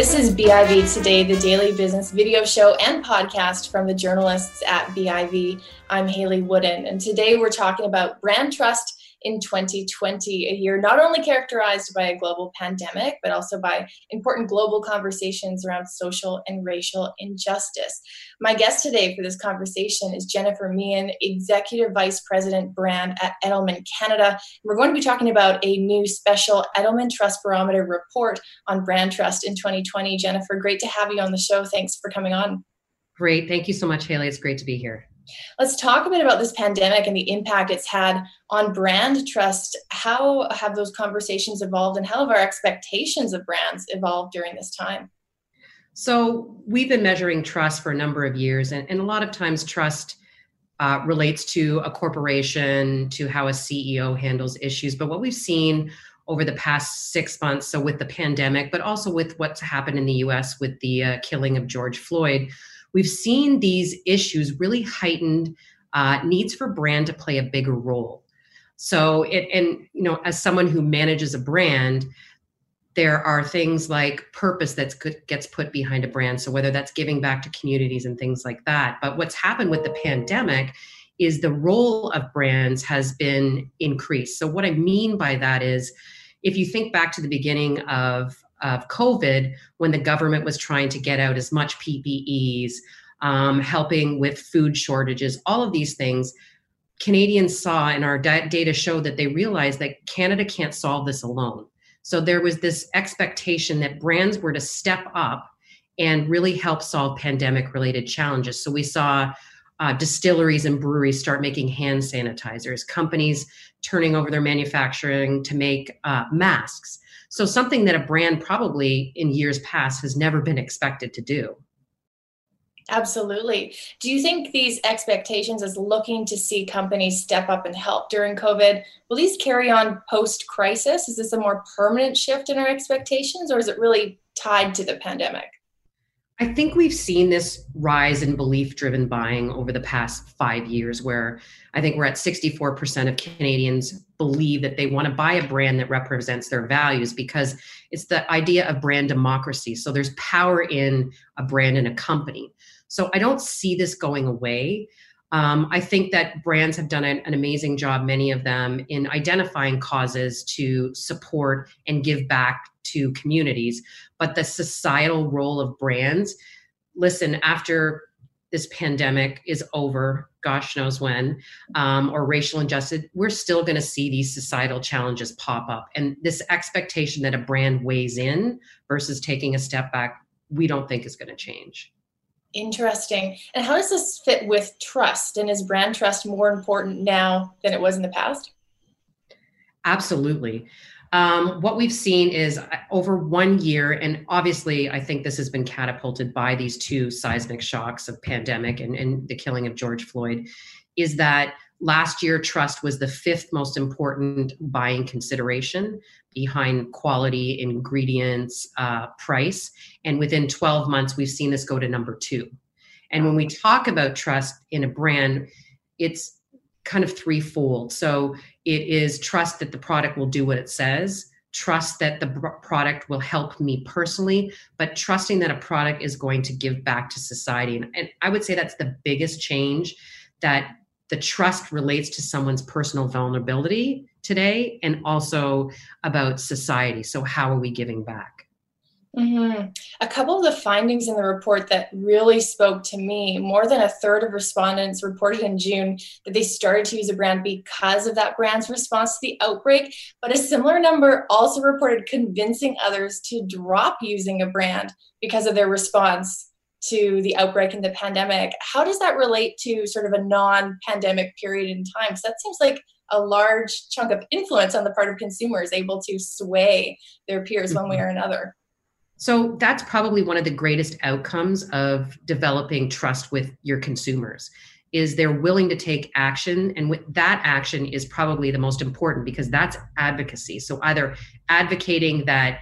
This is BIV Today, the daily business video show and podcast from the journalists at BIV. I'm Hayley Woodin, and today we're talking about brand trust in 2020, a year not only characterized by a global pandemic, but also by important global conversations around social and racial injustice. My guest today for this conversation is Jennifer Meehan, Executive Vice President Brand at Edelman Canada. We're going to be talking about a new special Edelman Trust Barometer report on brand trust in 2020. Jennifer, great to have you on the show. Thanks for coming on. Great. Thank you so much, Hayley. It's great to be here. Let's talk a bit about this pandemic and the impact it's had on brand trust. How have those conversations evolved, and how have our expectations of brands evolved during this time? So, we've been measuring trust for a number of years, and, and a lot of times, trust uh, relates to a corporation, to how a CEO handles issues. But what we've seen over the past six months, so with the pandemic, but also with what's happened in the US with the uh, killing of George Floyd, we've seen these issues really heightened uh, needs for brand to play a bigger role. So it and you know, as someone who manages a brand, there are things like purpose that gets put behind a brand. So whether that's giving back to communities and things like that. But what's happened with the pandemic is the role of brands has been increased. So what I mean by that is if you think back to the beginning of of COVID when the government was trying to get out as much PPEs, um, helping with food shortages, all of these things. Canadians saw and our data showed that they realized that Canada can't solve this alone. So there was this expectation that brands were to step up and really help solve pandemic related challenges. So we saw uh, distilleries and breweries start making hand sanitizers, companies turning over their manufacturing to make uh, masks. So, something that a brand probably in years past has never been expected to do. Absolutely. Do you think these expectations as looking to see companies step up and help during COVID, will these carry on post crisis? Is this a more permanent shift in our expectations or is it really tied to the pandemic? I think we've seen this rise in belief driven buying over the past five years, where I think we're at 64% of Canadians believe that they want to buy a brand that represents their values because it's the idea of brand democracy. So there's power in a brand and a company. So I don't see this going away. Um, I think that brands have done an, an, amazing job, many of them, in identifying causes to support and give back to communities. But the societal role of brands, listen, after this pandemic is over, gosh knows when, um, or racial injustice, we're still going to see these societal challenges pop up. And this expectation that a brand weighs in versus taking a step back, we don't think is going to change. Interesting. And how does this fit with trust? And is brand trust more important now than it was in the past? Absolutely. Um, what we've seen is uh, over one year, and obviously, I think this has been catapulted by these two seismic shocks of pandemic and, and the killing of George Floyd, is that last year trust was the fifth most important buying consideration behind quality ingredients uh, price. And within 12 months we've seen this go to number two. And when we talk about trust in a brand it's kind of threefold. So it is trust that the product will do what it says trust that the product will help me personally but trusting that a product is going to give back to society. And, and i would say that's the biggest change that the trust relates to someone's personal vulnerability today and also about society. So, how are we giving back? Mm-hmm. A couple of the findings in the report that really spoke to me more than a third of respondents reported in June that they started to use a brand because of that brand's response to the outbreak. But a similar number also reported convincing others to drop using a brand because of their response to the outbreak and the pandemic. How does that relate to sort of a non pandemic period in time? Because that seems like a large chunk of influence on the part of consumers able to sway their peers one way mm-hmm. or another. So that's probably one of the greatest outcomes of developing trust with your consumers is they're willing to take action and with that action is probably the most important because that's advocacy so either advocating that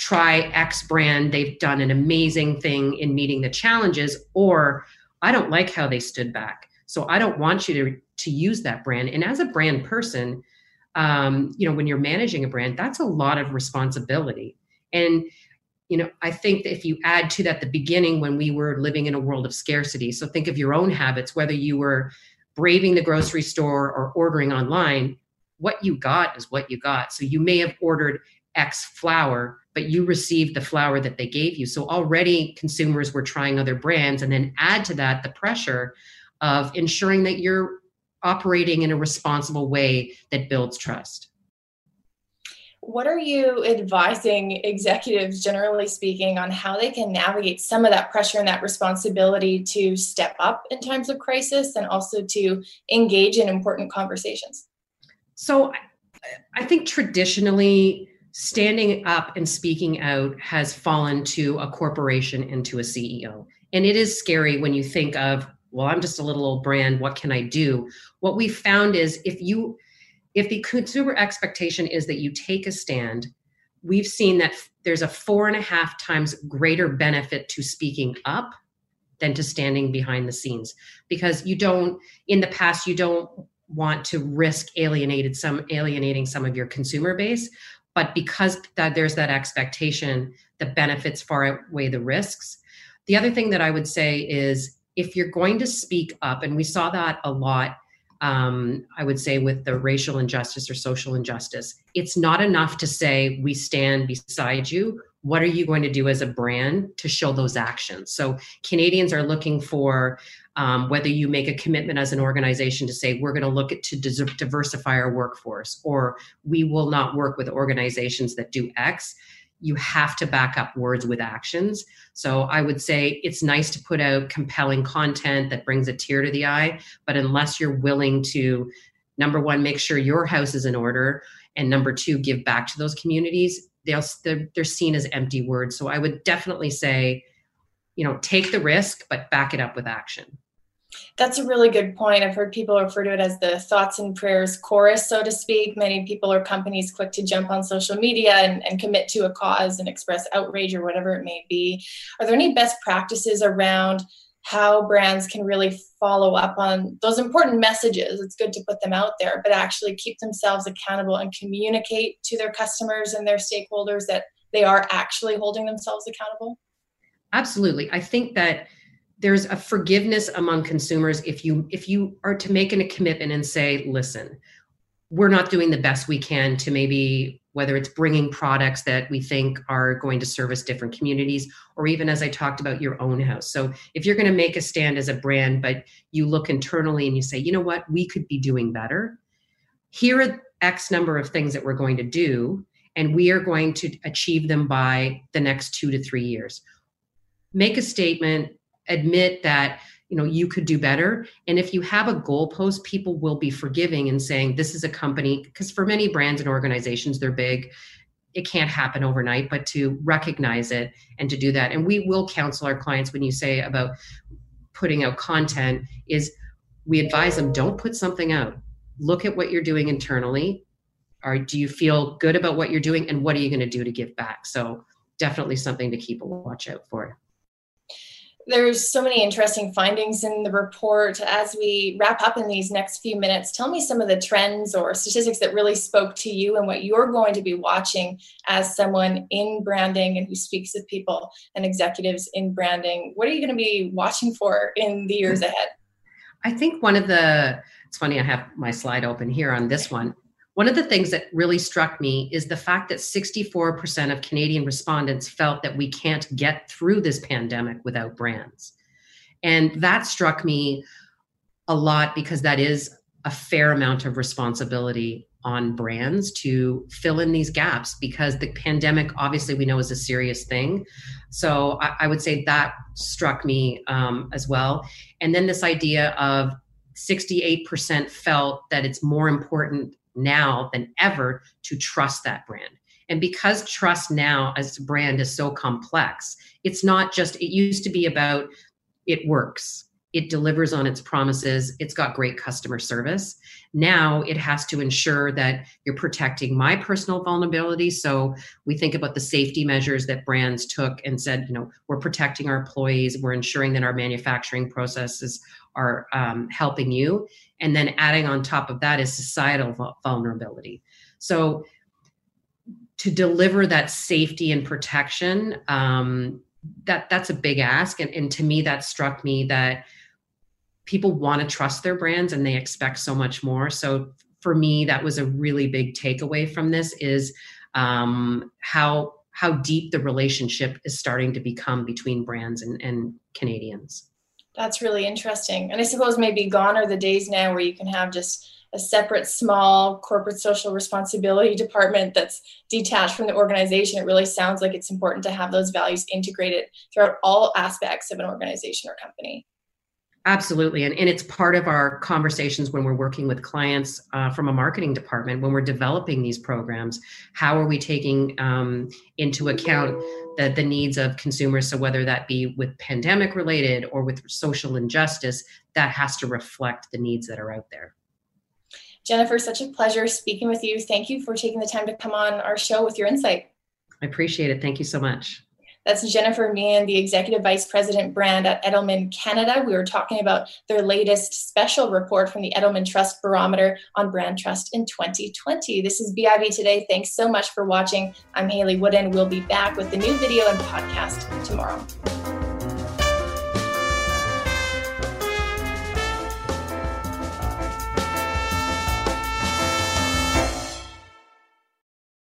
try X brand, they've done an amazing thing in meeting the challenges, or I don't like how they stood back. So I don't want you to, to use that brand. And as a brand person, um, you know when you're managing a brand that's a lot of responsibility. And you know i think that if you add to that the beginning when we were living in a world of scarcity so think of your own habits whether you were braving the grocery store or ordering online what you got is what you got. So you may have ordered x flour but you received the flour that they gave you. So already consumers were trying other brands and then add to that the pressure of ensuring that you're operating in a responsible way that builds trust. What are you advising executives, generally speaking, on how they can navigate some of that pressure and that responsibility to step up in times of crisis and also to engage in important conversations? So, I think traditionally, standing up and speaking out has fallen to a corporation and to a CEO. And it is scary when you think of well i'm just a little old brand what can i do? What we found is if you if the consumer expectation is that you take a stand we've seen that there's a four and a half times greater benefit to speaking up than to standing behind the scenes. Because you don't in the past you don't want to risk alienated some alienating some of your consumer base. But because that there's that expectation the benefits far outweigh the risks. The other thing that i would say is if you're going to speak up, and we saw that a lot, um, I would say, with the racial injustice or social injustice, it's not enough to say, we stand beside you. What are you going to do as a brand to show those actions? So, Canadians are looking for um, whether you make a commitment as an organization to say, we're going to look at to diversify our workforce, or we will not work with organizations that do X you have to back up words with actions. So I would say it's nice to put out compelling content that brings a tear to the eye, but unless you're willing to, number one, make sure your house is in order, and number two, give back to those communities, they'll they're, they're seen as empty words. So I would definitely say, you know, take the risk, but back it up with action. That's a really good point. I've heard people refer to it as the thoughts and prayers chorus, so to speak. Many people or companies quick to jump on social media and, and commit to a cause and express outrage or whatever it may be. Are there any best practices around how brands can really follow up on those important messages? It's good to put them out there, but actually keep themselves accountable and communicate to their customers and their stakeholders that they are actually holding themselves accountable? Absolutely. I think that there's a forgiveness among consumers if you if you are to make a commitment and say listen we're not doing the best we can to maybe whether it's bringing products that we think are going to service different communities or even as i talked about your own house. So if you're going to make a stand as a brand but you look internally and you say you know what? We could be doing better. Here are x number of things that we're going to do and we are going to achieve them by the next two to three years. Make a statement admit that you know you could do better. And if you have a goalpost people will be forgiving and saying this is a company because for many brands and organizations they're big. It can't happen overnight but to recognize it and to do that. And we will counsel our clients when you say about putting out content is we advise them don't put something out. Look at what you're doing internally. Or do you feel good about what you're doing? And what are you going to do to give back? So definitely something to keep a watch out for there's so many interesting findings in the report. As we wrap up in these next few minutes, tell me some of the trends or statistics that really spoke to you and what you're going to be watching as someone in branding and who speaks with people and executives in branding. What are you going to be watching for in the years ahead? I think one of the, it's funny, I have my slide open here on this one. One of the things that really struck me is the fact that 64% of Canadian respondents felt that we can't get through this pandemic without brands. And that struck me a lot because that is a fair amount of responsibility on brands to fill in these gaps because the pandemic obviously we know is a serious thing so i, I would say that struck me um, as well and then this idea of 68% felt that it's more important now than ever to trust that brand. And because trust now as a brand is so complex, it's not just, it used to be about it works, it delivers on its promises, it's got great customer service. Now it has to ensure that you're protecting my personal vulnerability. So we think about the safety measures that brands took and said, you know, we're protecting our employees, we're ensuring that our manufacturing processes are um, helping you. And then adding on top of that is societal vulnerability. So to deliver that safety and protection, um, that that's a big ask. And, and to me, that struck me that people want to trust their brands and they expect so much more. So for me, that was a really big takeaway from this is um, how how deep the relationship is starting to become between brands and, and Canadians. That's really interesting. And I suppose maybe gone are the days now where you can have just a separate small corporate social responsibility department that's detached from the organization. It really sounds like it's important to have those values integrated throughout all aspects of an organization or company. Absolutely. And, and it's part of our conversations when we're working with clients uh, from a marketing department, when we're developing these programs. How are we taking um, into account the, the needs of consumers? So, whether that be with pandemic related or with social injustice, that has to reflect the needs that are out there. Jennifer, such a pleasure speaking with you. Thank you for taking the time to come on our show with your insight. I appreciate it. Thank you so much. That's Jennifer Meehan, the Executive Vice President brand at Edelman Canada. We were talking about their latest special report from the Edelman Trust Barometer on brand trust in 2020. This is BIV Today. Thanks so much for watching. I'm Hayley Woodin. We'll be back with the new video and podcast tomorrow.